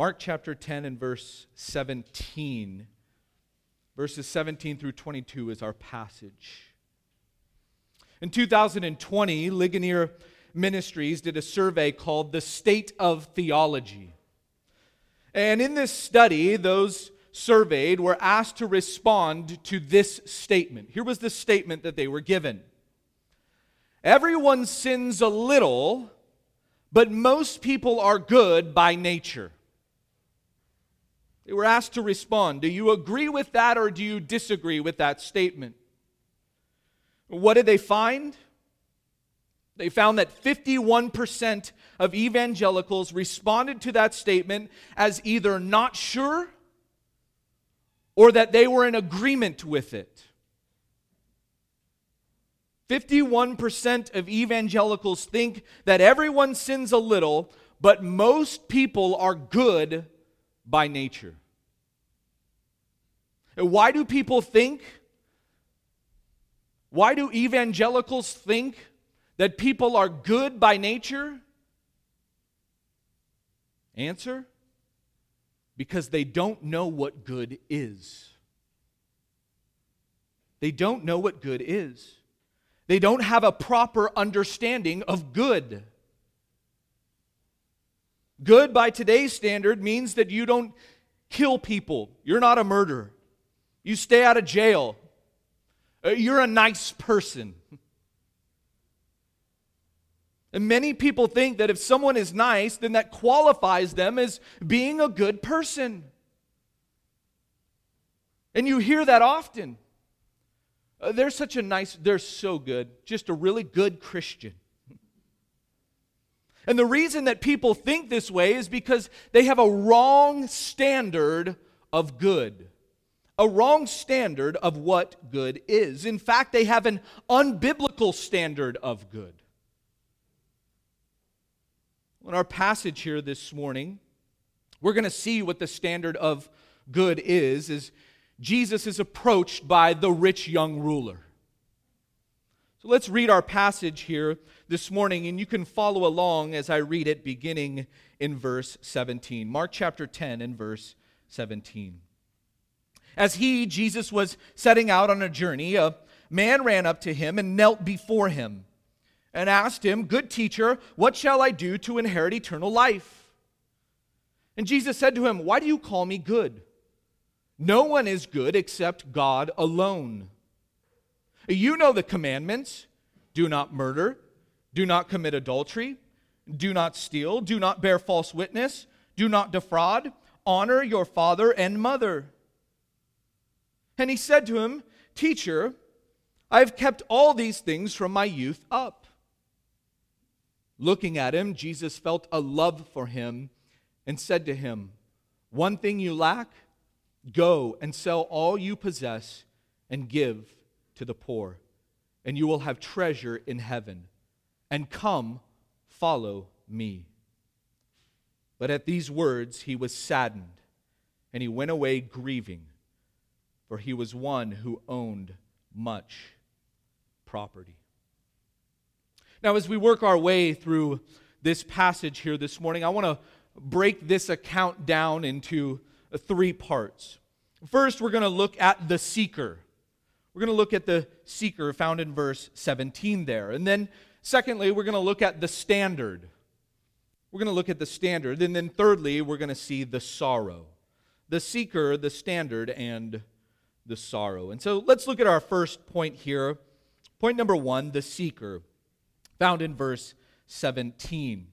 Mark chapter 10 and verse 17. Verses 17 through 22 is our passage. In 2020, Ligonier Ministries did a survey called The State of Theology. And in this study, those surveyed were asked to respond to this statement. Here was the statement that they were given Everyone sins a little, but most people are good by nature. They were asked to respond. Do you agree with that or do you disagree with that statement? What did they find? They found that 51% of evangelicals responded to that statement as either not sure or that they were in agreement with it. 51% of evangelicals think that everyone sins a little, but most people are good by nature. Why do people think? Why do evangelicals think that people are good by nature? Answer because they don't know what good is. They don't know what good is. They don't have a proper understanding of good. Good by today's standard means that you don't kill people. You're not a murderer. You stay out of jail. Uh, you're a nice person. And many people think that if someone is nice, then that qualifies them as being a good person. And you hear that often. Uh, they're such a nice, they're so good, just a really good Christian. And the reason that people think this way is because they have a wrong standard of good, a wrong standard of what good is. In fact, they have an unbiblical standard of good. In our passage here this morning, we're going to see what the standard of good is as Jesus is approached by the rich young ruler. So let's read our passage here this morning, and you can follow along as I read it beginning in verse 17. Mark chapter 10 and verse 17. As he, Jesus, was setting out on a journey, a man ran up to him and knelt before him and asked him, Good teacher, what shall I do to inherit eternal life? And Jesus said to him, Why do you call me good? No one is good except God alone. You know the commandments. Do not murder, do not commit adultery, do not steal, do not bear false witness, do not defraud, honor your father and mother. And he said to him, Teacher, I have kept all these things from my youth up. Looking at him, Jesus felt a love for him and said to him, One thing you lack, go and sell all you possess and give to the poor, and you will have treasure in heaven. And come, follow me. But at these words he was saddened, and he went away grieving, for he was one who owned much property. Now, as we work our way through this passage here this morning, I want to break this account down into three parts. First, we're going to look at the seeker. We're going to look at the seeker found in verse 17 there. And then, secondly, we're going to look at the standard. We're going to look at the standard. And then, thirdly, we're going to see the sorrow. The seeker, the standard, and the sorrow. And so let's look at our first point here. Point number one the seeker found in verse 17.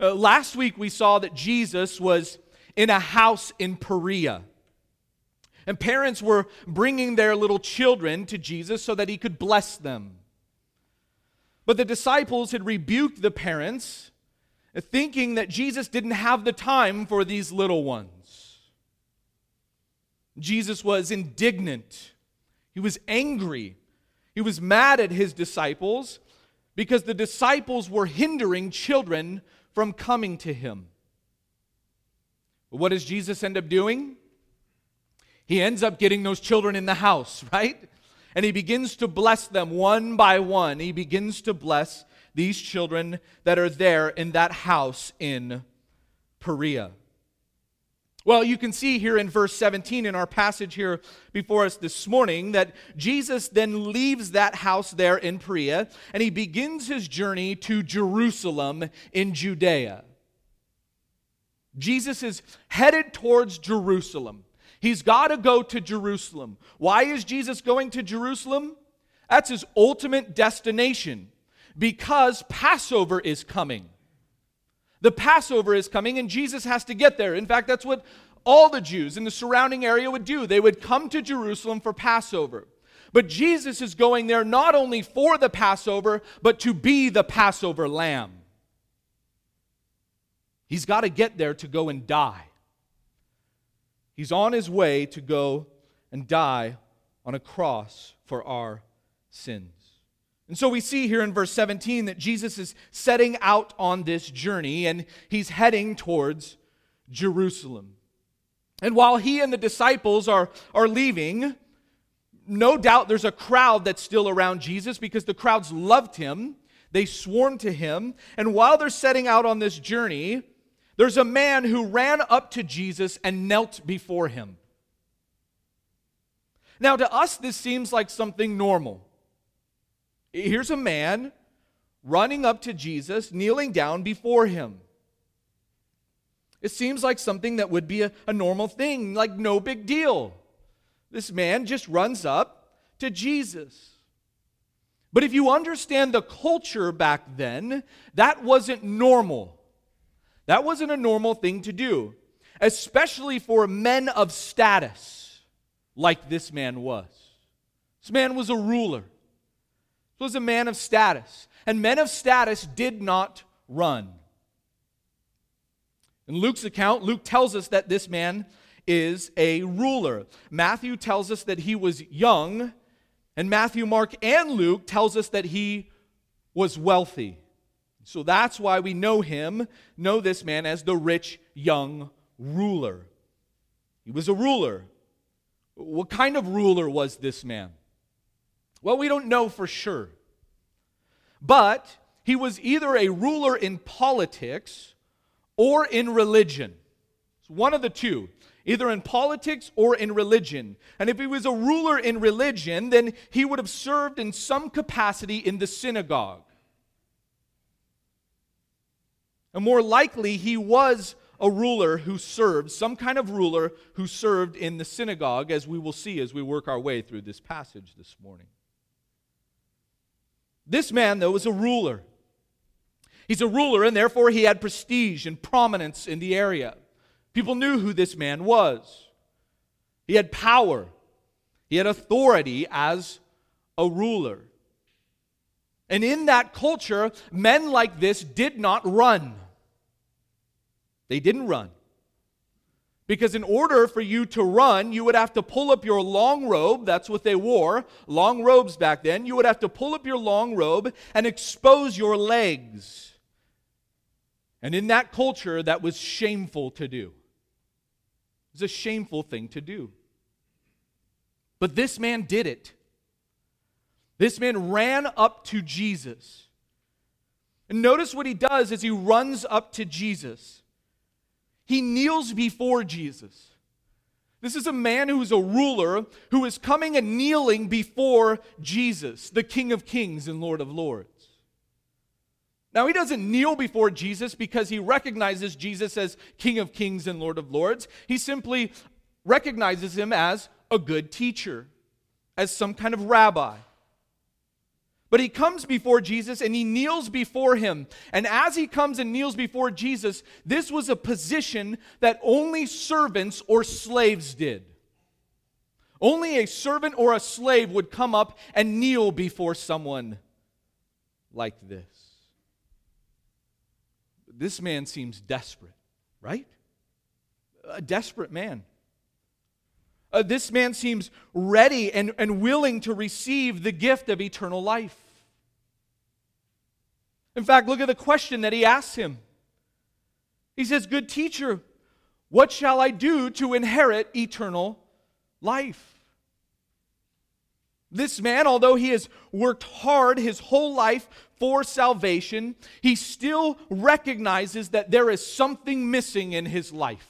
Uh, last week we saw that Jesus was in a house in Perea. And parents were bringing their little children to Jesus so that he could bless them. But the disciples had rebuked the parents, thinking that Jesus didn't have the time for these little ones. Jesus was indignant, he was angry, he was mad at his disciples because the disciples were hindering children from coming to him. What does Jesus end up doing? He ends up getting those children in the house, right? And he begins to bless them one by one. He begins to bless these children that are there in that house in Perea. Well, you can see here in verse 17 in our passage here before us this morning that Jesus then leaves that house there in Perea and he begins his journey to Jerusalem in Judea. Jesus is headed towards Jerusalem. He's got to go to Jerusalem. Why is Jesus going to Jerusalem? That's his ultimate destination because Passover is coming. The Passover is coming, and Jesus has to get there. In fact, that's what all the Jews in the surrounding area would do. They would come to Jerusalem for Passover. But Jesus is going there not only for the Passover, but to be the Passover lamb. He's got to get there to go and die. He's on his way to go and die on a cross for our sins. And so we see here in verse 17 that Jesus is setting out on this journey and he's heading towards Jerusalem. And while he and the disciples are, are leaving, no doubt there's a crowd that's still around Jesus because the crowds loved him. They swarmed to him. And while they're setting out on this journey, there's a man who ran up to Jesus and knelt before him. Now, to us, this seems like something normal. Here's a man running up to Jesus, kneeling down before him. It seems like something that would be a, a, normal thing, like no big deal. This man just runs up to Jesus. But if you understand the culture back then, that wasn't normal. That wasn't a normal thing to do, especially for men of status like this man was. This man was a ruler he was a man of status. And men of status did not run. In Luke's account, Luke tells us that this man is a ruler. Matthew tells us that he was young, and Matthew, Mark, and Luke tells us that he was wealthy. So that's why we know him, know this man as the rich young ruler. He was a ruler. What kind of ruler was this man? Well, we don't know for sure. But he was either a ruler in politics or in religion. It's one of the two, either in politics or in religion. And if he was a ruler in religion, then he would have served in some capacity in the synagogue. And more likely, he was a ruler who served, some kind of ruler who served in the synagogue, as we will see as we work our way through this passage this morning. This man, though, was a ruler. He's a ruler, and therefore he had prestige and prominence in the area. People knew who this man was. He had power, he had authority as a ruler. And in that culture, men like this did not run. They didn't run. Because in order for you to run, you would have to pull up your long robe. That's what they wore, long robes back then. You would have to pull up your long robe and expose your legs. And in that culture, that was shameful to do. It was a shameful thing to do. But this man did it. This man ran up to Jesus. And notice what he does as he runs up to Jesus. He kneels before Jesus. This is a man who is a ruler who is coming and kneeling before Jesus, the King of Kings and Lord of Lords. Now, he doesn't kneel before Jesus because he recognizes Jesus as King of Kings and Lord of Lords. He simply recognizes him as a good teacher, as some kind of rabbi. But he comes before Jesus and he kneels before him. And as he comes and kneels before Jesus, this was a position that only servants or slaves did. Only a servant or a slave would come up and kneel before someone like this. This man seems desperate, right? A desperate man. Uh, this man seems ready and, and willing to receive the gift of eternal life. In fact, look at the question that he asks him. He says, Good teacher, what shall I do to inherit eternal life? This man, although he has worked hard his whole life for salvation, he still recognizes that there is something missing in his life.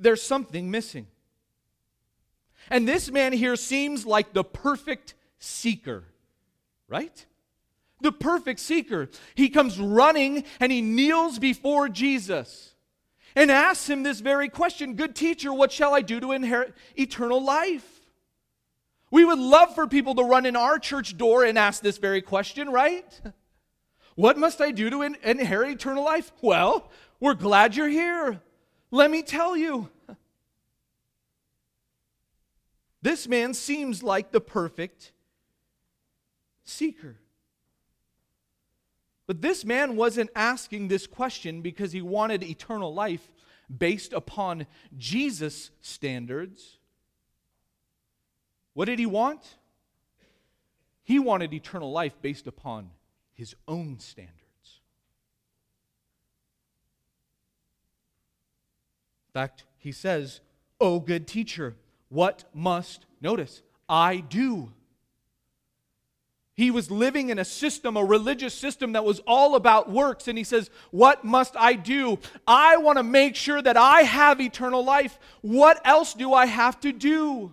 There's something missing. And this man here seems like the perfect seeker, right? The perfect seeker. He comes running and he kneels before Jesus and asks him this very question Good teacher, what shall I do to inherit eternal life? We would love for people to run in our church door and ask this very question, right? What must I do to in- inherit eternal life? Well, we're glad you're here. Let me tell you. This man seems like the perfect seeker. But this man wasn't asking this question because he wanted eternal life based upon Jesus' standards. What did he want? He wanted eternal life based upon his own standards. In fact, he says, Oh, good teacher, what must, notice, I do? He was living in a system, a religious system that was all about works. And he says, What must I do? I want to make sure that I have eternal life. What else do I have to do?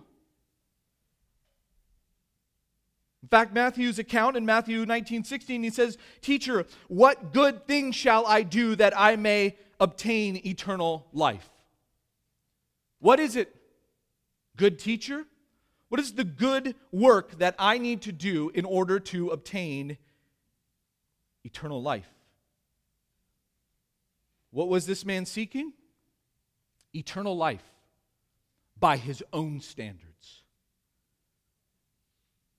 In fact, Matthew's account in Matthew 19 16, he says, Teacher, what good thing shall I do that I may obtain eternal life? What is it, good teacher? What is the good work that I need to do in order to obtain eternal life? What was this man seeking? Eternal life by his own standards.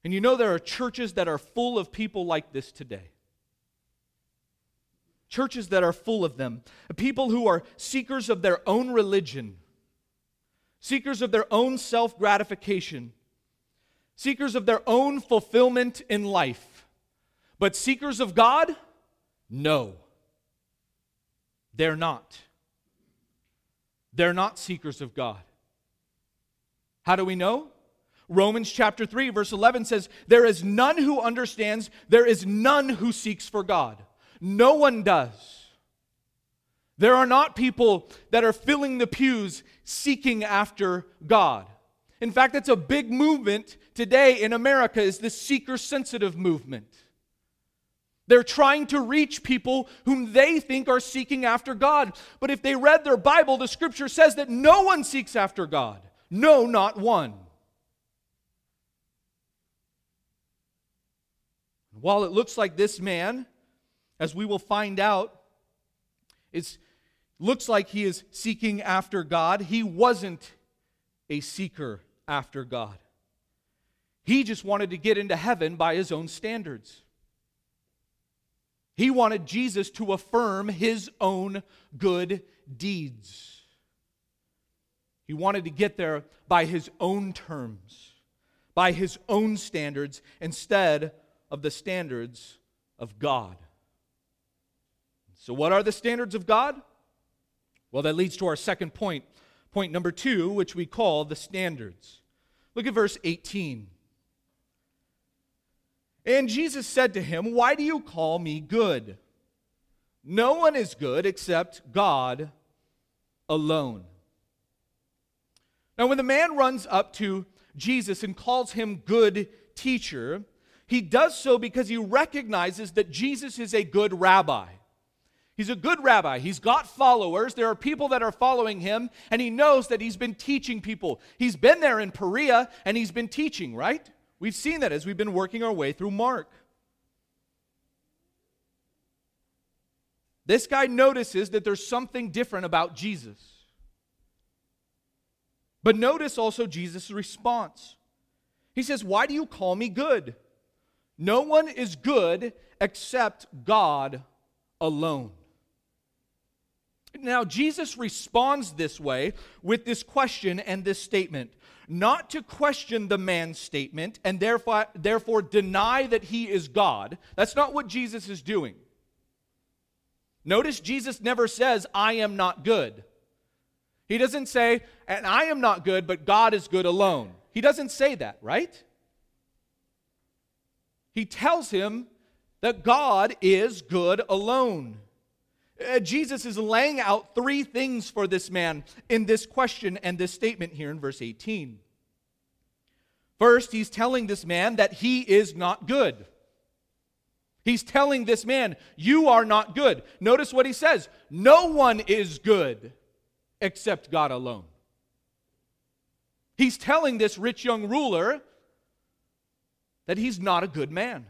And you know, there are churches that are full of people like this today. Churches that are full of them. People who are seekers of their own religion, seekers of their own self gratification, seekers of their own fulfillment in life. But seekers of God? No. They're not. They're not seekers of God. How do we know? Romans chapter 3, verse 11 says, There is none who understands, there is none who seeks for God. No one does. There are not people that are filling the pews seeking after God. In fact, that's a big movement today in America is the seeker sensitive movement. They're trying to reach people whom they think are seeking after God. But if they read their Bible, the scripture says that no one seeks after God. No, not one. While it looks like this man, as we will find out, is looks like he is seeking after God, he wasn't a seeker after God. He just wanted to get into heaven by his own standards. He wanted Jesus to affirm his own good deeds. He wanted to get there by his own terms, by his own standards, instead of the standards of God. So, what are the standards of God? Well, that leads to our second point, point number two, which we call the standards. Look at verse 18. And Jesus said to him, Why do you call me good? No one is good except God alone. Now, when the man runs up to Jesus and calls him good teacher, he does so because he recognizes that Jesus is a good rabbi. He's a good rabbi. He's got followers. There are people that are following him, and he knows that he's been teaching people. He's been there in Perea and he's been teaching, right? We've seen that as we've been working our way through Mark. This guy notices that there's something different about Jesus. But notice also Jesus' response. He says, Why do you call me good? No one is good except God alone. Now, Jesus responds this way with this question and this statement, not to question the man's statement and therefore, therefore deny that he is God. That's not what Jesus is doing. Notice Jesus never says, I am not good. He doesn't say, and I am not good, but God is good alone. He doesn't say that, right? he tells him that God is good alone. Uh, Jesus is laying out three things for this man in this question and this statement here in verse 18. First, he's telling this man that he is not good. He's telling this man, You are not good. Notice what he says No one is good except God alone. He's telling this rich young ruler that he's not a good man.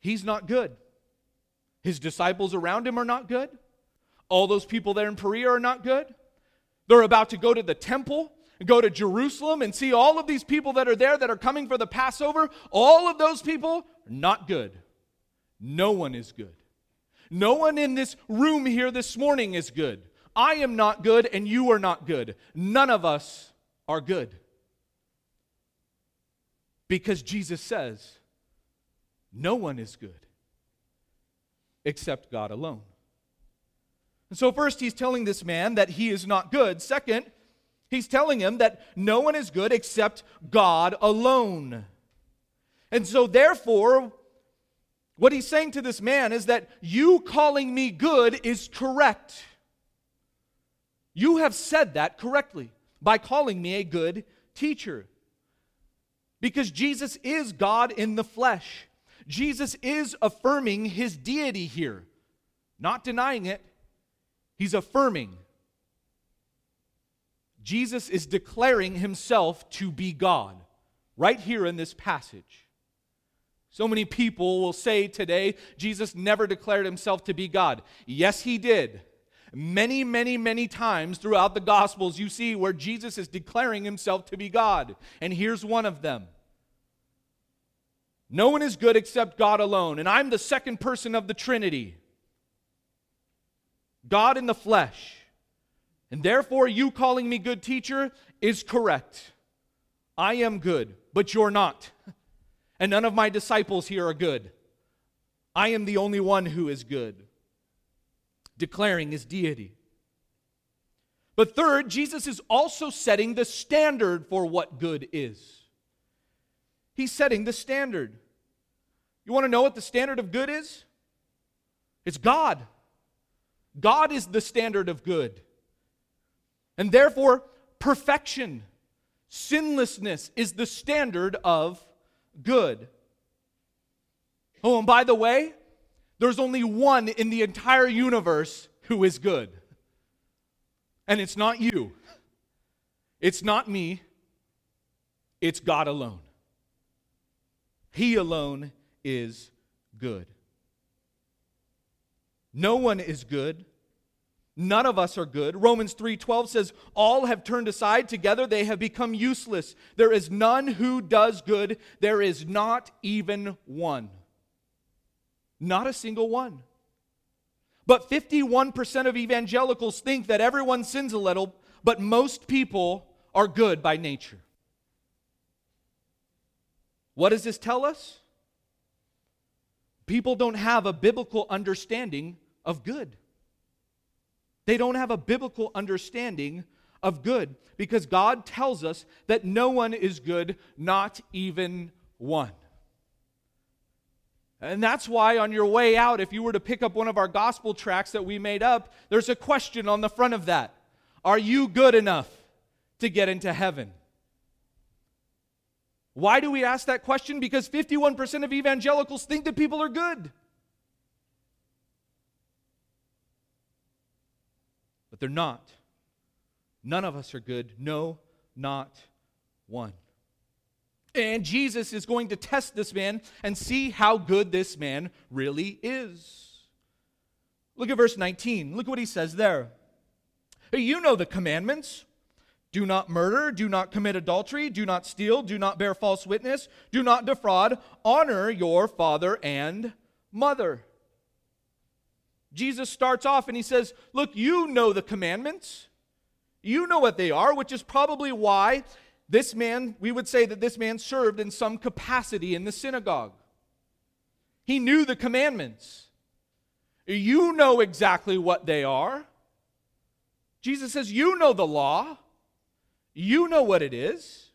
He's not good. His disciples around him are not good. All those people there in Perea are not good. They're about to go to the temple, go to Jerusalem, and see all of these people that are there that are coming for the Passover. All of those people are not good. No one is good. No one in this room here this morning is good. I am not good, and you are not good. None of us are good. Because Jesus says, no one is good except God alone. And so, first, he's telling this man that he is not good. Second, he's telling him that no one is good except God alone. And so, therefore, what he's saying to this man is that you calling me good is correct. You have said that correctly by calling me a good teacher. Because Jesus is God in the flesh. Jesus is affirming his deity here, not denying it. He's affirming. Jesus is declaring himself to be God right here in this passage. So many people will say today Jesus never declared himself to be God. Yes, he did. Many, many, many times throughout the Gospels, you see where Jesus is declaring himself to be God. And here's one of them no one is good except God alone. And I'm the second person of the Trinity God in the flesh. And therefore, you calling me good teacher is correct. I am good, but you're not. And none of my disciples here are good. I am the only one who is good, declaring his deity. But third, Jesus is also setting the standard for what good is. He's setting the standard. You want to know what the standard of good is? It's God. God is the standard of good. And therefore, perfection, sinlessness is the standard of good. Oh, and by the way, there's only one in the entire universe who is good. And it's not you, it's not me, it's God alone. He alone is good. No one is good. None of us are good. Romans 3:12 says all have turned aside together they have become useless. There is none who does good. There is not even one. Not a single one. But 51% of evangelicals think that everyone sins a little, but most people are good by nature. What does this tell us? People don't have a biblical understanding of good. They don't have a biblical understanding of good because God tells us that no one is good, not even one. And that's why, on your way out, if you were to pick up one of our gospel tracts that we made up, there's a question on the front of that Are you good enough to get into heaven? Why do we ask that question? Because 51% of evangelicals think that people are good. But they're not. None of us are good. No, not one. And Jesus is going to test this man and see how good this man really is. Look at verse 19. Look what he says there. You know the commandments do not murder, do not commit adultery, do not steal, do not bear false witness, do not defraud, honor your father and mother. Jesus starts off and he says, Look, you know the commandments. You know what they are, which is probably why this man, we would say that this man served in some capacity in the synagogue. He knew the commandments. You know exactly what they are. Jesus says, You know the law. You know what it is.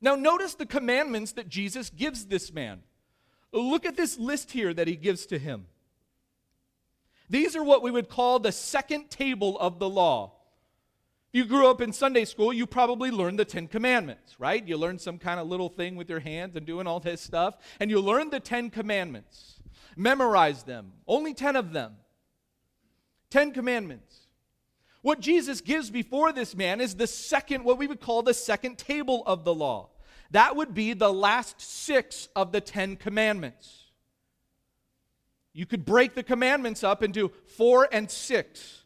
Now, notice the commandments that Jesus gives this man. Look at this list here that he gives to him. These are what we would call the second table of the law. If you grew up in Sunday school, you probably learned the Ten Commandments, right? You learned some kind of little thing with your hands and doing all this stuff, and you learned the Ten Commandments. Memorize them, only 10 of them. Ten Commandments. What Jesus gives before this man is the second, what we would call the second table of the law. That would be the last six of the Ten Commandments. You could break the commandments up into four and six.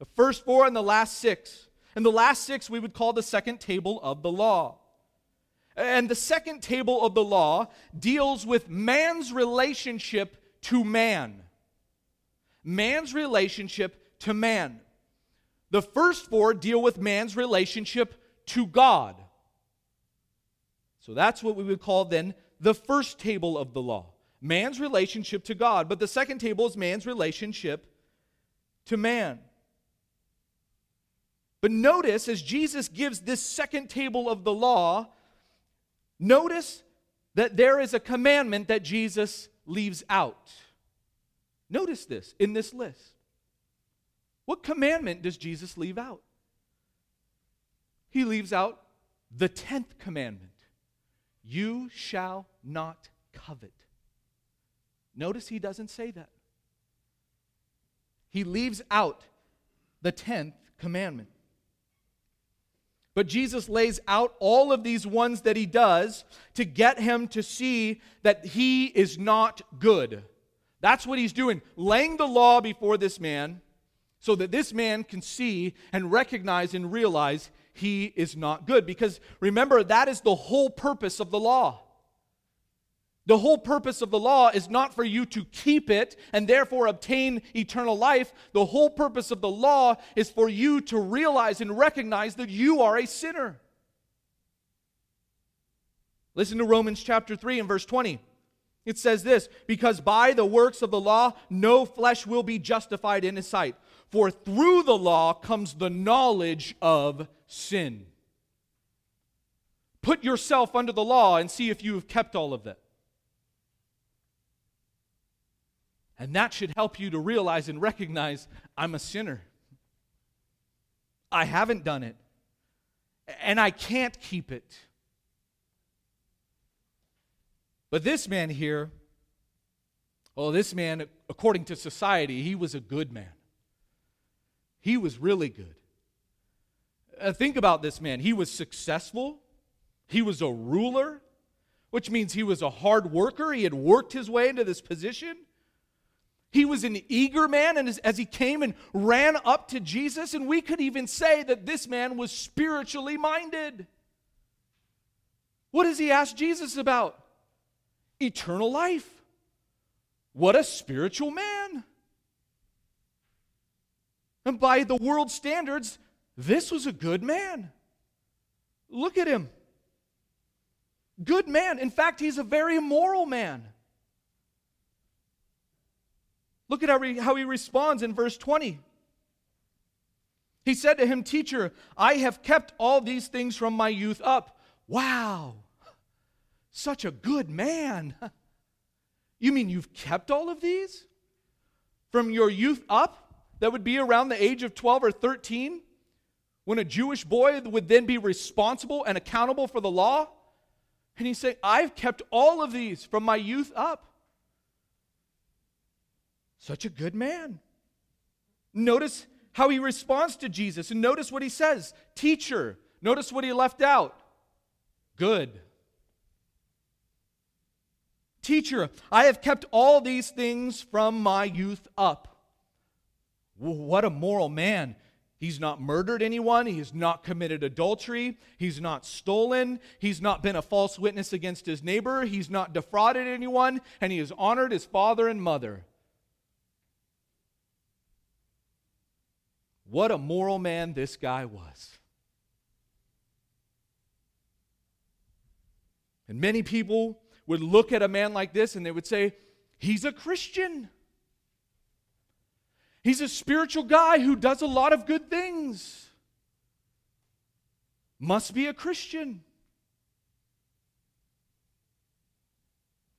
The first four and the last six. And the last six we would call the second table of the law. And the second table of the law deals with man's relationship to man. Man's relationship to man. The first four deal with man's relationship to God. So that's what we would call then the first table of the law man's relationship to God. But the second table is man's relationship to man. But notice as Jesus gives this second table of the law, notice that there is a commandment that Jesus leaves out. Notice this in this list. What commandment does Jesus leave out? He leaves out the 10th commandment You shall not covet. Notice he doesn't say that. He leaves out the 10th commandment. But Jesus lays out all of these ones that he does to get him to see that he is not good. That's what he's doing, laying the law before this man so that this man can see and recognize and realize he is not good. Because remember, that is the whole purpose of the law. The whole purpose of the law is not for you to keep it and therefore obtain eternal life. The whole purpose of the law is for you to realize and recognize that you are a sinner. Listen to Romans chapter 3 and verse 20. It says this Because by the works of the law, no flesh will be justified in his sight. For through the law comes the knowledge of sin. Put yourself under the law and see if you have kept all of that. And that should help you to realize and recognize I'm a sinner. I haven't done it. And I can't keep it. But this man here, well, this man, according to society, he was a good man. He was really good. Uh, think about this man. He was successful, he was a ruler, which means he was a hard worker. He had worked his way into this position. He was an eager man, and as, as, he came and ran up to Jesus, and we could even say that this man was spiritually minded. What does he ask Jesus about? Eternal life. What a spiritual man. And by the world standards, this was a good man. Look at him. Good man. In fact, he's a very moral man. Look at how he, how he responds in verse 20. He said to him, Teacher, I have kept all these things from my youth up. Wow, such a good man. You mean you've kept all of these? From your youth up? That would be around the age of 12 or 13, when a Jewish boy would then be responsible and accountable for the law? And he said, I've kept all of these from my youth up. Such a good man. Notice how he responds to Jesus and notice what he says Teacher. Notice what he left out. Good. Teacher, I have kept all these things from my youth up. What a moral man. He's not murdered anyone. He has not committed adultery. He's not stolen. He's not been a false witness against his neighbor. He's not defrauded anyone. And he has honored his father and mother. What a moral man this guy was. And many people would look at a man like this and they would say, He's a Christian. He's a spiritual guy who does a lot of good things. Must be a Christian.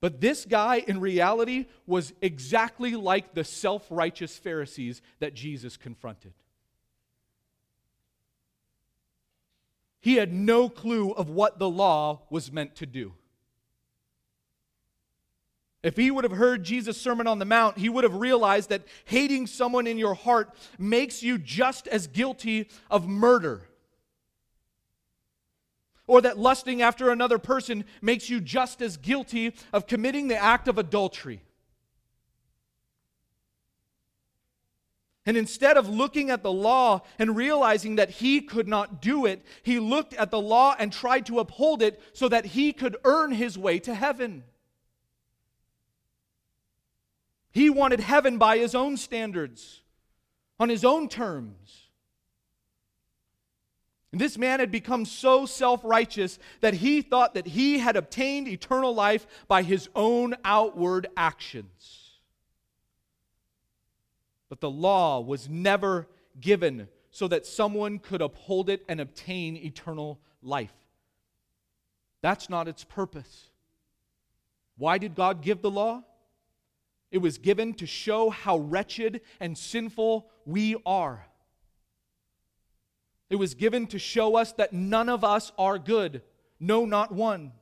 But this guy, in reality, was exactly like the self righteous Pharisees that Jesus confronted. He had no clue of what the law was meant to do. If he would have heard Jesus' Sermon on the Mount, he would have realized that hating someone in your heart makes you just as guilty of murder. Or that lusting after another person makes you just as guilty of committing the act of adultery. And instead of looking at the law and realizing that he could not do it, he looked at the law and tried to uphold it so that he could earn his way to heaven. He wanted heaven by his own standards, on his own terms. And this man had become so self righteous that he thought that he had obtained eternal life by his own outward actions. But the law was never given so that someone could uphold it and obtain eternal life. That's not its purpose. Why did God give the law? It was given to show how wretched and sinful we are. It was given to show us that none of us are good. No, not one.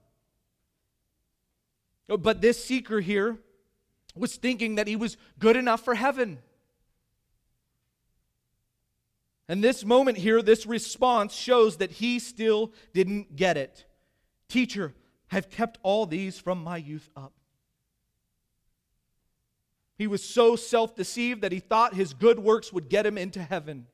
But this seeker here was thinking that he was good enough for heaven. And this moment here, this response shows that he still didn't get it. Teacher, I've kept all these from my youth up. He was so self deceived that he thought his good works would get him into heaven.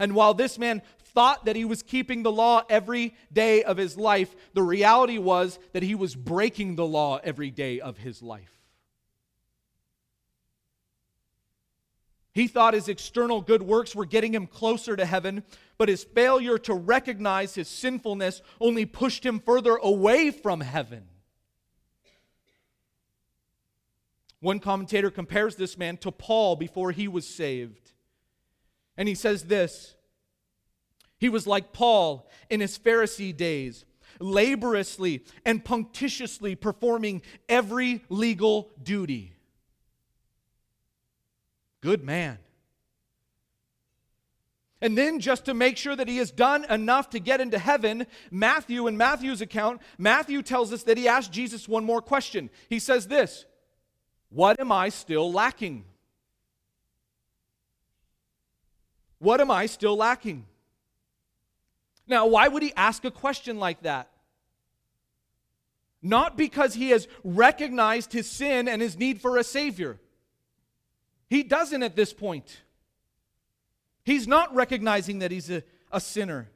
And while this man thought that he was keeping the law every day of his life, the reality was that he was breaking the law every day of his life. He thought his external good works were getting him closer to heaven, but his failure to recognize his sinfulness only pushed him further away from heaven. One commentator compares this man to Paul before he was saved. And he says this He was like Paul in his Pharisee days, laboriously and punctiliously performing every legal duty. Good man. And then, just to make sure that he has done enough to get into heaven, Matthew, in Matthew's account, Matthew tells us that he asked Jesus one more question. He says this what am I still lacking? What am I still lacking? Now, why would he ask a question like that? Not because he has recognized his sin and his need for a Savior. He doesn't at this point. He's not recognizing that he's a, a sinner.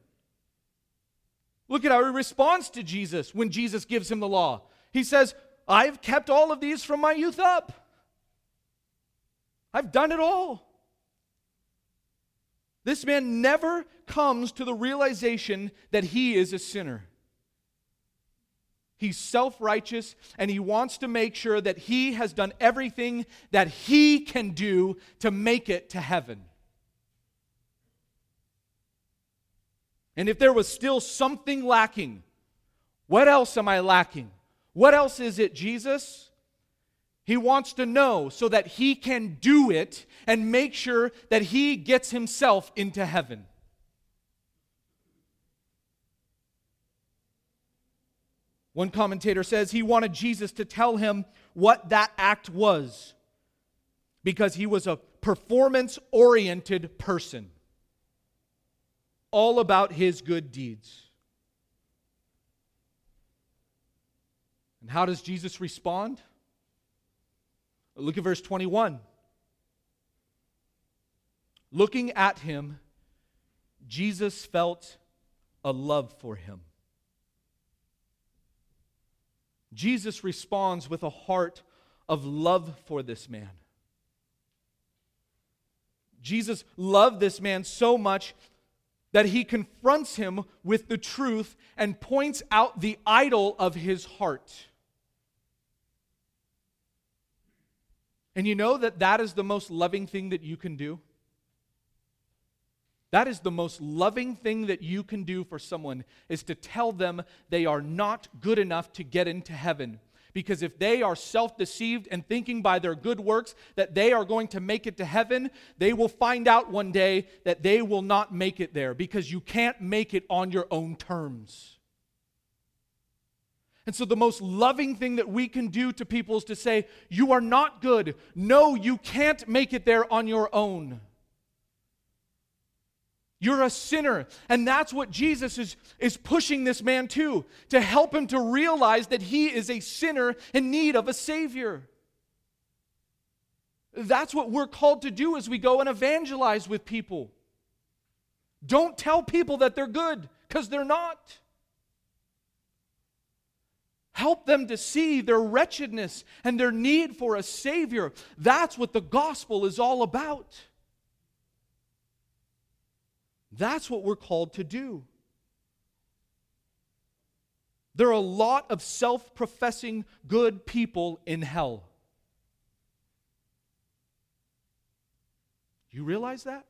Look at how he responds to Jesus when Jesus gives him the law. He says, I've kept all of these from my youth up. I've done it all. This man never comes to the realization that he is a sinner. He's self righteous and he wants to make sure that he has done everything that he can do to make it to heaven. And if there was still something lacking, what else am I lacking? What else is it, Jesus? He wants to know so that he can do it and make sure that he gets himself into heaven. One commentator says he wanted Jesus to tell him what that act was because he was a performance oriented person, all about his good deeds. And how does Jesus respond? Look at verse 21. Looking at him, Jesus felt a love for him. Jesus responds with a heart of love for this man. Jesus loved this man so much that he confronts him with the truth and points out the idol of his heart. And you know that that is the most loving thing that you can do? That is the most loving thing that you can do for someone is to tell them they are not good enough to get into heaven. Because if they are self deceived and thinking by their good works that they are going to make it to heaven, they will find out one day that they will not make it there because you can't make it on your own terms. And so, the most loving thing that we can do to people is to say, You are not good. No, you can't make it there on your own. You're a sinner. And that's what Jesus is, is pushing this man to, to help him to realize that he is a sinner in need of a Savior. That's what we're called to do as we go and evangelize with people. Don't tell people that they're good, because they're not. Help them to see their wretchedness and their need for a Savior. That's what the gospel is all about. That's what we're called to do. There are a lot of self professing good people in hell. You realize that?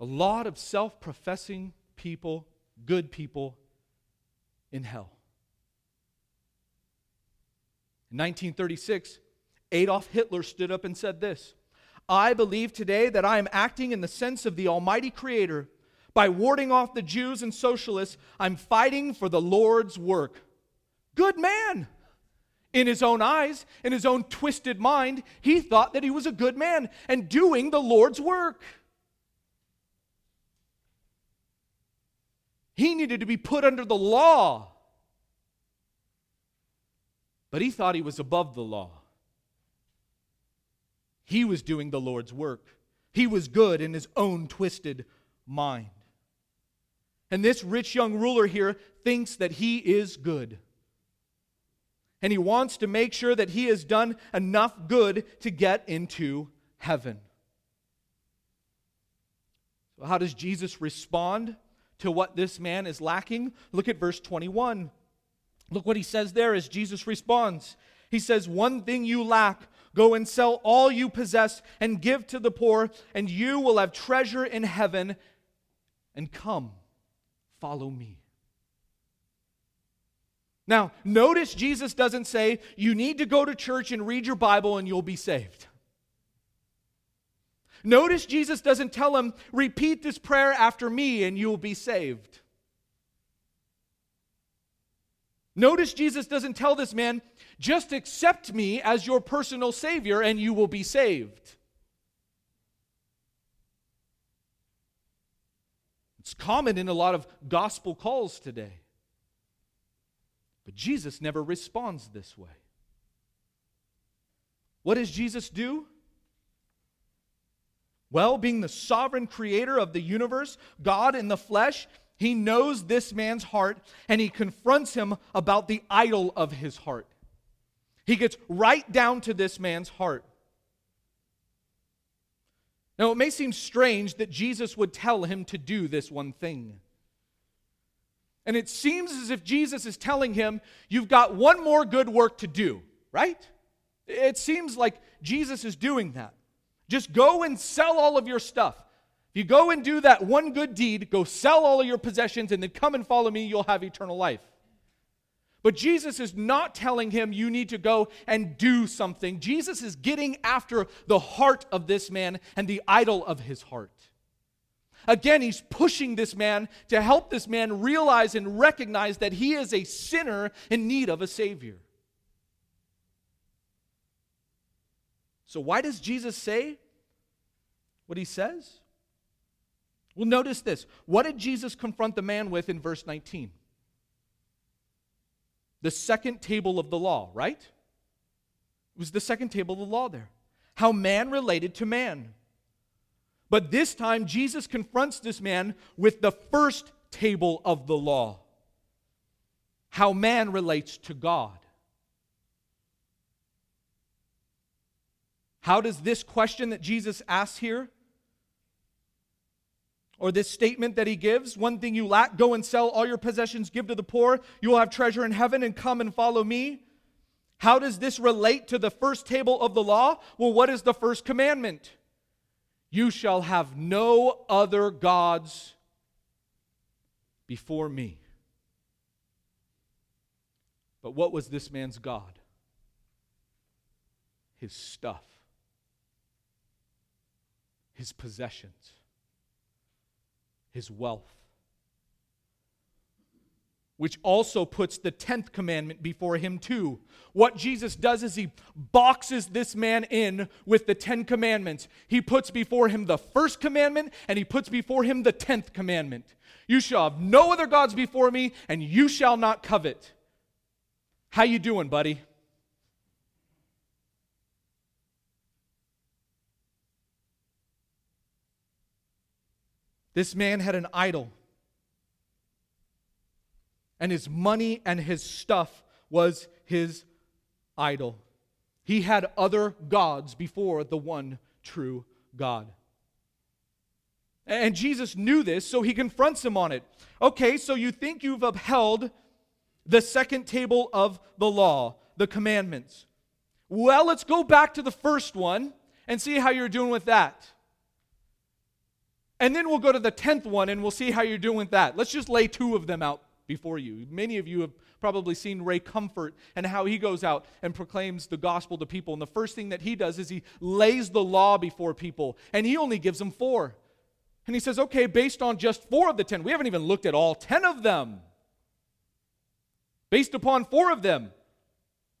A lot of self professing people, good people, in hell. In 1936, Adolf Hitler stood up and said this I believe today that I am acting in the sense of the Almighty Creator. By warding off the Jews and socialists, I'm fighting for the Lord's work. Good man. In his own eyes, in his own twisted mind, he thought that he was a good man and doing the Lord's work. He needed to be put under the law. But he thought he was above the law. He was doing the Lord's work. He was good in his own twisted mind. And this rich young ruler here thinks that he is good. And he wants to make sure that he has done enough good to get into heaven. So, how does Jesus respond to what this man is lacking? Look at verse 21. Look what he says there as Jesus responds. He says, One thing you lack Go and sell all you possess and give to the poor, and you will have treasure in heaven. And come, follow me. Now, notice Jesus doesn't say, you need to go to church and read your Bible and you'll be saved. Notice Jesus doesn't tell him, repeat this prayer after me and you'll be saved. Notice Jesus doesn't tell this man, just accept me as your personal Savior and you will be saved. It's common in a lot of gospel calls today. But Jesus never responds this way. What does Jesus do? Well, being the sovereign creator of the universe, God in the flesh, he knows this man's heart and he confronts him about the idol of his heart. He gets right down to this man's heart. Now, it may seem strange that Jesus would tell him to do this one thing. And it seems as if Jesus is telling him, You've got one more good work to do, right? It seems like Jesus is doing that. Just go and sell all of your stuff. You go and do that one good deed, go sell all of your possessions, and then come and follow me, you'll have eternal life. But Jesus is not telling him you need to go and do something. Jesus is getting after the heart of this man and the idol of his heart. Again, he's pushing this man to help this man realize and recognize that he is a sinner in need of a Savior. So, why does Jesus say what he says? Well, notice this. What did Jesus confront the man with in verse 19? the second table of the law, right? It was the second table of the law there. How man related to man. But this time, Jesus confronts this man with the first table of the law how man relates to God. How does this question that Jesus asks here or this statement that he gives one thing you lack, go and sell all your possessions, give to the poor, you will have treasure in heaven, and come and follow me. How does this relate to the first table of the law? Well, what is the first commandment? You shall have no other gods before me. But what was this man's God? His stuff, his possessions, his wealth which also puts the 10th commandment before him, too. What Jesus does is he boxes this man in with the 10 commandments. He puts before him the first commandment and he puts before him the 10th commandment. You shall have no other gods before me and you shall not covet. How you doing, buddy? This man had an idol and his money and his stuff was his idol. He had other gods before the one true God. And Jesus knew this, so he confronts him on it. Okay, so you think you've upheld the second table of the law, the commandments. Well, let's go back to the first one and see how you're doing with that. And then we'll go to the 10th one and we'll see how you're doing with that. Let's just lay two of them out before you. Many of you have probably seen Ray Comfort and how he goes out and proclaims the gospel to people. And the first thing that he does is he lays the law before people, and he only gives them four. And he says, okay, based on just four of the ten, we haven't even looked at all ten of them. Based upon four of them,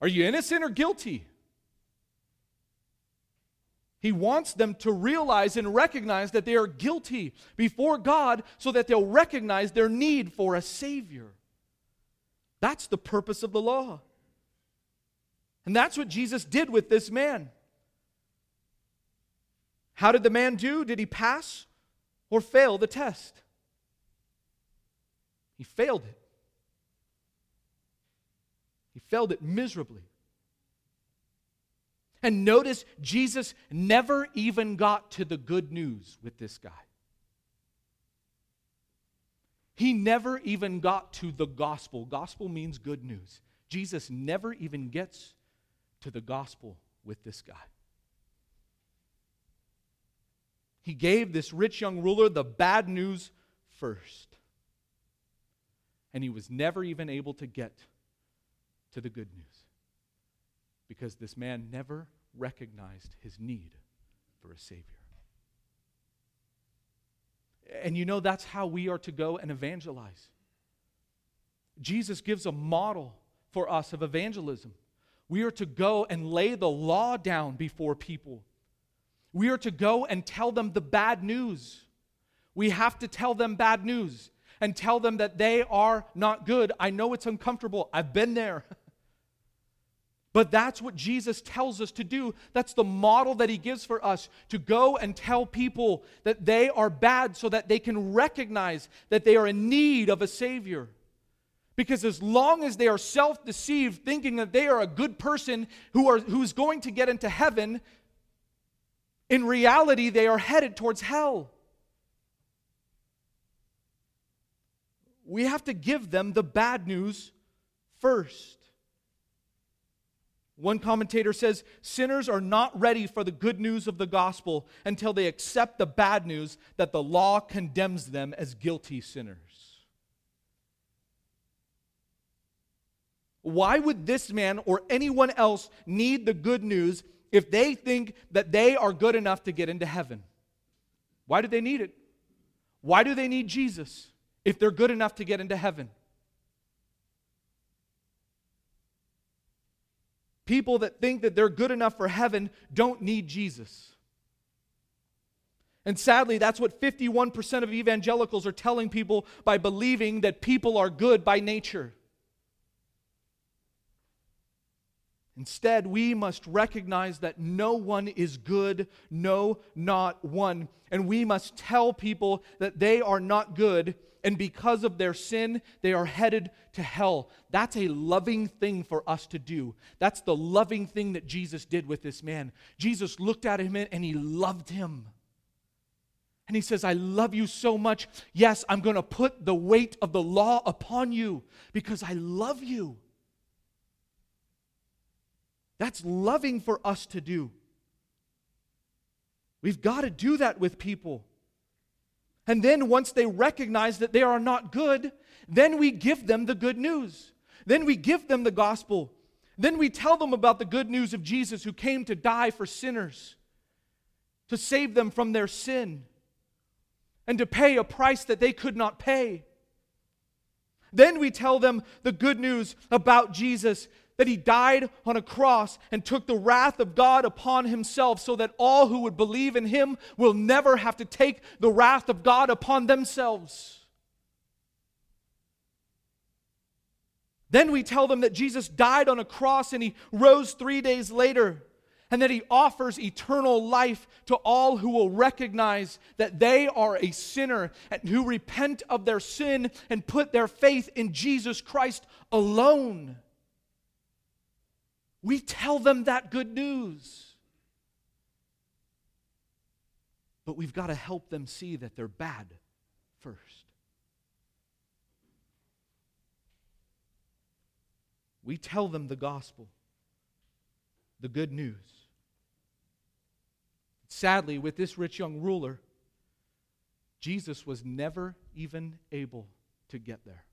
are you innocent or guilty? He wants them to realize and recognize that they are guilty before God so that they'll recognize their need for a Savior. That's the purpose of the law. And that's what Jesus did with this man. How did the man do? Did he pass or fail the test? He failed it. He failed it miserably. And notice Jesus never even got to the good news with this guy. He never even got to the gospel. Gospel means good news. Jesus never even gets to the gospel with this guy. He gave this rich young ruler the bad news first. And he was never even able to get to the good news because this man never recognized his need for a Savior. And you know, that's how we are to go and evangelize. Jesus gives a model for us of evangelism. We are to go and lay the law down before people. We are to go and tell them the bad news. We have to tell them bad news and tell them that they are not good. I know it's uncomfortable. I've been there. But that's what Jesus tells us to do. That's the model that he gives for us to go and tell people that they are bad so that they can recognize that they are in need of a Savior. Because as long as they are self deceived, thinking that they are a good person who are, who's going to get into heaven, in reality, they are headed towards hell. We have to give them the bad news first. One commentator says sinners are not ready for the good news of the gospel until they accept the bad news that the law condemns them as guilty sinners. Why would this man or anyone else need the good news if they think that they are good enough to get into heaven? Why do they need it? Why do they need Jesus if they're good enough to get into heaven? People that think that they're good enough for heaven don't need Jesus. And sadly, that's what 51% of evangelicals are telling people by believing that people are good by nature. Instead, we must recognize that no one is good, no, not one. And we must tell people that they are not good and because of their sin, they are headed to hell. That's a loving thing for us to do. That's the loving thing that Jesus did with this man. Jesus looked at him and he loved him. And he says, I love you so much. Yes, I'm going to put the weight of the law upon you because I love you. That's loving for us to do. We've got to do that with people. And then once they recognize that they are not good, then we give them the good news. Then we give them the gospel. Then we tell them about the good news of Jesus who came to die for sinners, to save them from their sin, and to pay a price that they could not pay. Then we tell them the good news about Jesus that he died on a cross and took the wrath of God upon himself so that all who would believe in him will never have to take the wrath of God upon themselves. Then we tell them that Jesus died on a cross and he rose three days later, and that he offers eternal life to all who will recognize that they are a sinner and who repent of their sin and put their faith in Jesus Christ alone. We tell them that good news. But we've got to help them see that they're bad first. We tell them the gospel, the good news. Sadly, with this rich young ruler, Jesus was never even able to get there.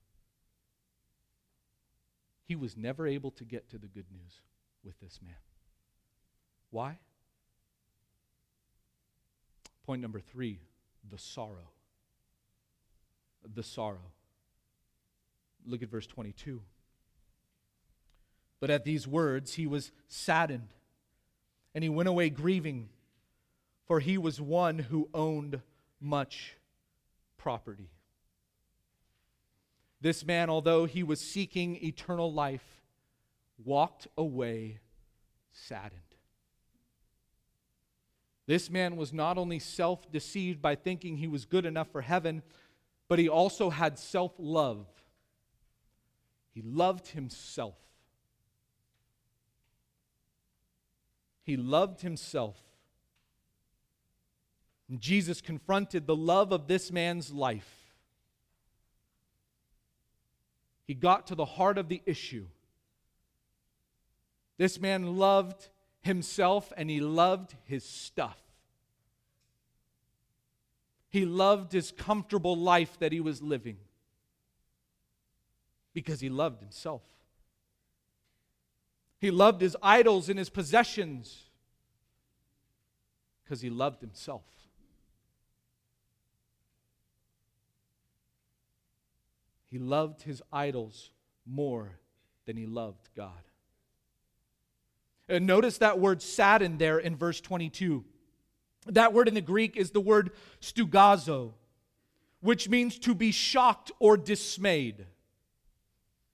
He was never able to get to the good news with this man. Why? Point number three the sorrow. The sorrow. Look at verse 22. But at these words, he was saddened, and he went away grieving, for he was one who owned much property. This man, although he was seeking eternal life, walked away saddened. This man was not only self deceived by thinking he was good enough for heaven, but he also had self love. He loved himself. He loved himself. And Jesus confronted the love of this man's life. He got to the heart of the issue. This man loved himself and he loved his stuff. He loved his comfortable life that he was living because he loved himself. He loved his idols and his possessions because he loved himself. He loved his idols more than he loved God. And notice that word saddened there in verse 22. That word in the Greek is the word stugazo, which means to be shocked or dismayed.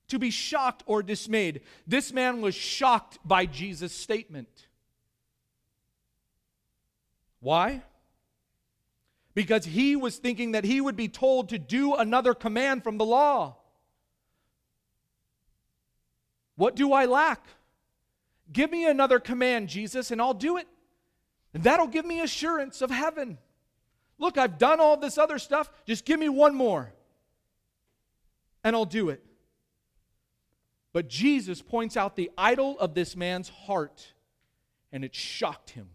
To be shocked or dismayed. This man was shocked by Jesus' statement. Why? Because he was thinking that he would be told to do another command from the law. What do I lack? Give me another command, Jesus, and I'll do it. And that'll give me assurance of heaven. Look, I've done all this other stuff. Just give me one more, and I'll do it. But Jesus points out the idol of this man's heart, and it shocked him.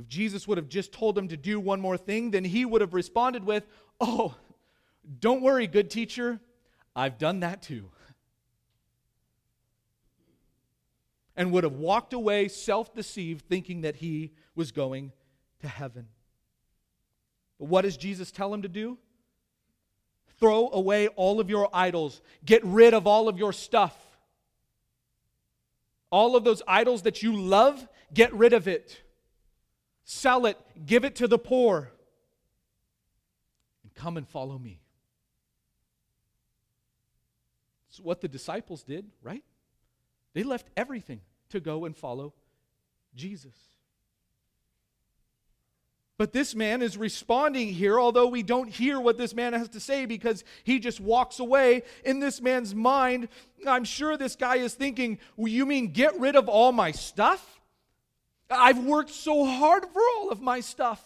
If Jesus would have just told him to do one more thing, then he would have responded with, Oh, don't worry, good teacher. I've done that too. And would have walked away self deceived, thinking that he was going to heaven. But what does Jesus tell him to do? Throw away all of your idols, get rid of all of your stuff. All of those idols that you love, get rid of it. Sell it, give it to the poor, and come and follow me. It's what the disciples did, right? They left everything to go and follow Jesus. But this man is responding here, although we don't hear what this man has to say because he just walks away. In this man's mind, I'm sure this guy is thinking, well, You mean get rid of all my stuff? I've worked so hard for all of my stuff.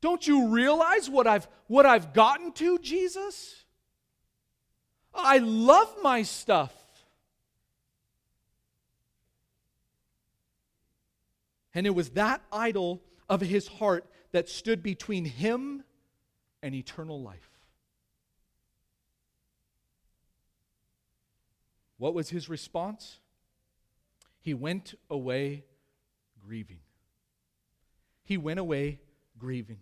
Don't you realize what I've, what I've gotten to, Jesus? I love my stuff. And it was that idol of his heart that stood between him and eternal life. What was his response? He went away grieving. He went away grieving.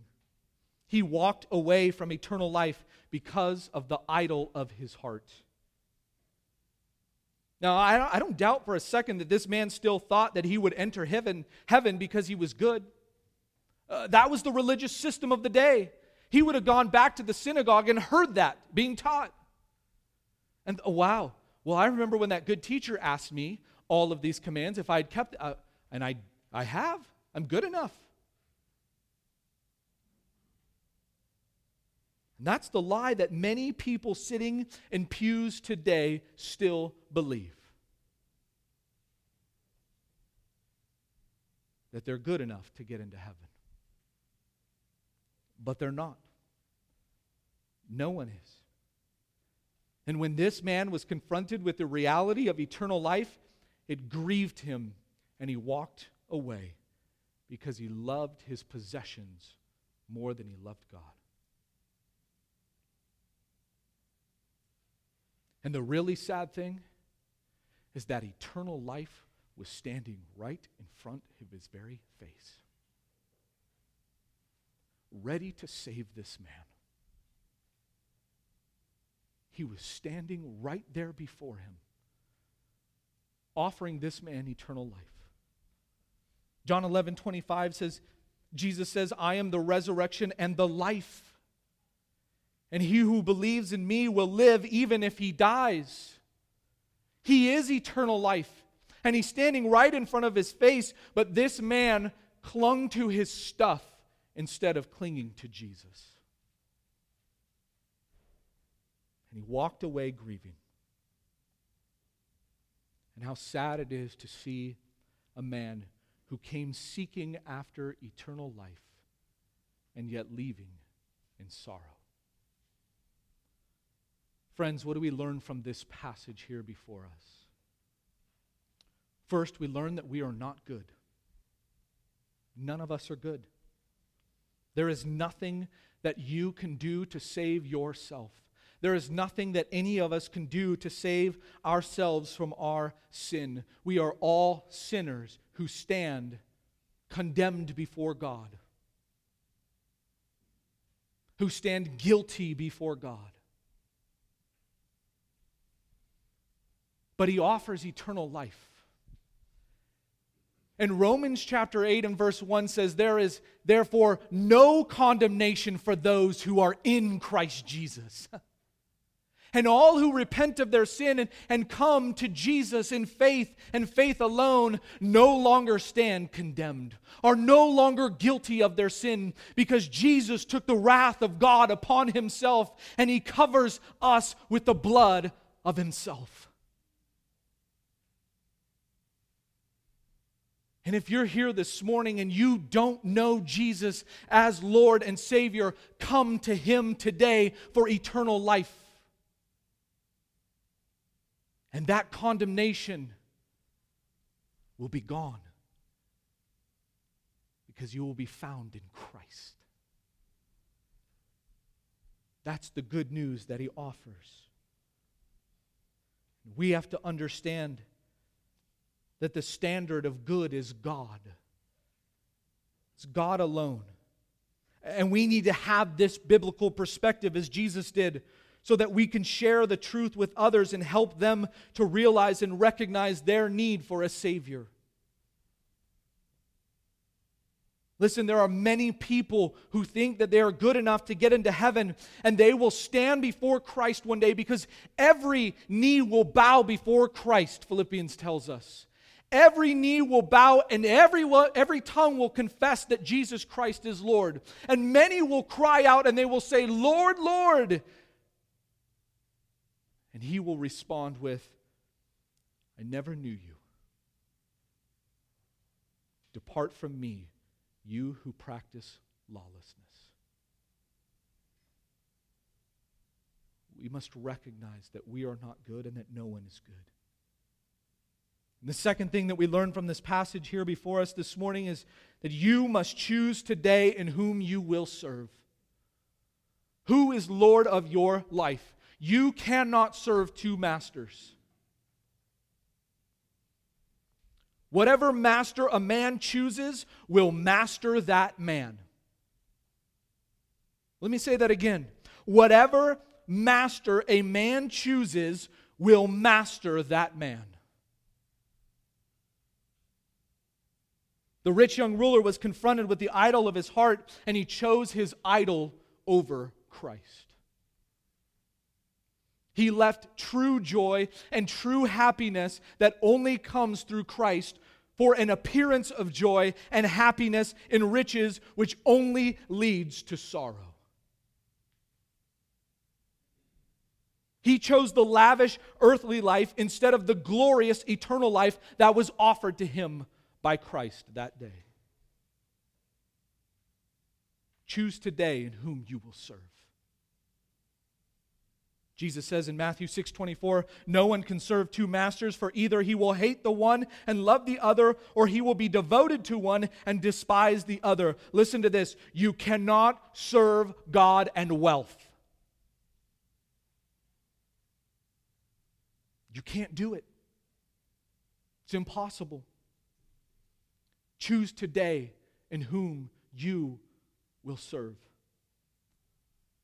He walked away from eternal life because of the idol of his heart. Now, I don't doubt for a second that this man still thought that he would enter heaven, heaven because he was good. Uh, that was the religious system of the day. He would have gone back to the synagogue and heard that being taught. And oh, wow, well, I remember when that good teacher asked me all of these commands if I had kept, uh, and I, I have. I'm good enough. And that's the lie that many people sitting in pews today still believe. That they're good enough to get into heaven. But they're not. No one is. And when this man was confronted with the reality of eternal life, it grieved him and he walked away because he loved his possessions more than he loved God. And the really sad thing is that eternal life was standing right in front of his very face, ready to save this man. He was standing right there before him, offering this man eternal life. John 11, 25 says, Jesus says, I am the resurrection and the life. And he who believes in me will live even if he dies. He is eternal life. And he's standing right in front of his face, but this man clung to his stuff instead of clinging to Jesus. And he walked away grieving. And how sad it is to see a man who came seeking after eternal life and yet leaving in sorrow. Friends, what do we learn from this passage here before us? First, we learn that we are not good. None of us are good. There is nothing that you can do to save yourself. There is nothing that any of us can do to save ourselves from our sin. We are all sinners who stand condemned before God, who stand guilty before God. but he offers eternal life. And Romans chapter 8 and verse 1 says, There is therefore no condemnation for those who are in Christ Jesus. and all who repent of their sin and, and come to Jesus in faith and faith alone no longer stand condemned, are no longer guilty of their sin because Jesus took the wrath of God upon himself and he covers us with the blood of himself. And if you're here this morning and you don't know Jesus as Lord and Savior, come to Him today for eternal life. And that condemnation will be gone because you will be found in Christ. That's the good news that He offers. We have to understand that the standard of good is God. It's God alone. And we need to have this biblical perspective as Jesus did so that we can share the truth with others and help them to realize and recognize their need for a Savior. Listen, there are many people who think that they are good enough to get into heaven, and they will stand before Christ one day because every knee will bow before Christ, Philippians tells us. Every knee will bow and every, every tongue will confess that Jesus Christ is Lord. And many will cry out and they will say, Lord, Lord. And he will respond with, I never knew you. Depart from me, you who practice lawlessness. We must recognize that we are not good and that no one is good. And the second thing that we learn from this passage here before us this morning is that you must choose today in whom you will serve. Who is Lord of your life? You cannot serve two masters. Whatever master a man chooses will master that man. Let me say that again. Whatever master a man chooses will master that man. The rich young ruler was confronted with the idol of his heart, and he chose his idol over Christ. He left true joy and true happiness that only comes through Christ for an appearance of joy and happiness in riches which only leads to sorrow. He chose the lavish earthly life instead of the glorious eternal life that was offered to him by Christ that day. Choose today in whom you will serve. Jesus says in Matthew 6:24, "No one can serve two masters, for either he will hate the one and love the other, or he will be devoted to one and despise the other." Listen to this, you cannot serve God and wealth. You can't do it. It's impossible. Choose today in whom you will serve.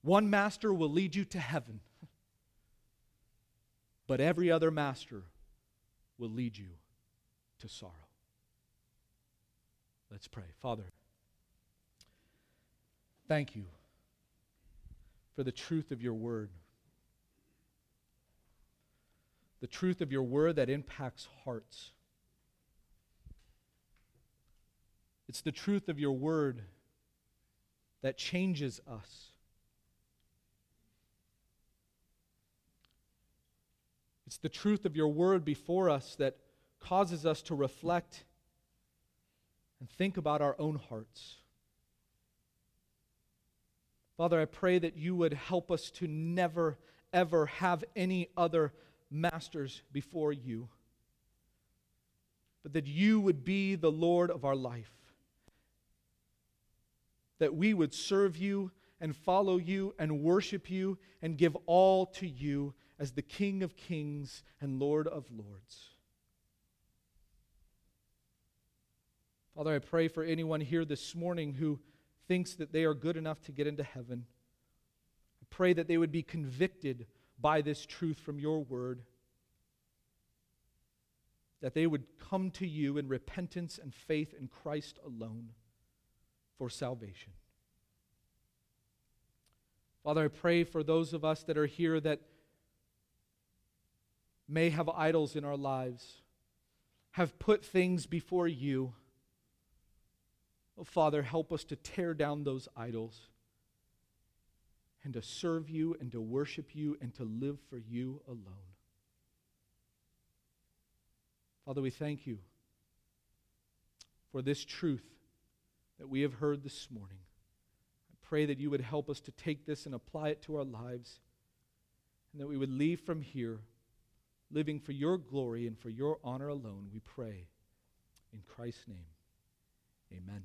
One master will lead you to heaven, but every other master will lead you to sorrow. Let's pray. Father, thank you for the truth of your word. The truth of your word that impacts hearts. It's the truth of your word that changes us. It's the truth of your word before us that causes us to reflect and think about our own hearts. Father, I pray that you would help us to never, ever have any other masters before you, but that you would be the Lord of our life that we would serve you and follow you and worship you and give all to you as the King of kings and Lord of lords. Father, I pray for anyone here this morning who thinks that they are good enough to get into heaven. I pray that they would be convicted by this truth from your word, that they would come to you in repentance and faith in Christ alone for salvation. Father, I pray for those of us that are here that may have idols in our lives, have put things before you. Oh, Father, help us to tear down those idols and to serve you and to worship you and to live for you alone. Father, we thank you for this truth that we have heard this morning. I pray that you would help us to take this and apply it to our lives, and that we would leave from here living for your glory and for your honor alone, we pray. In Christ's name, amen.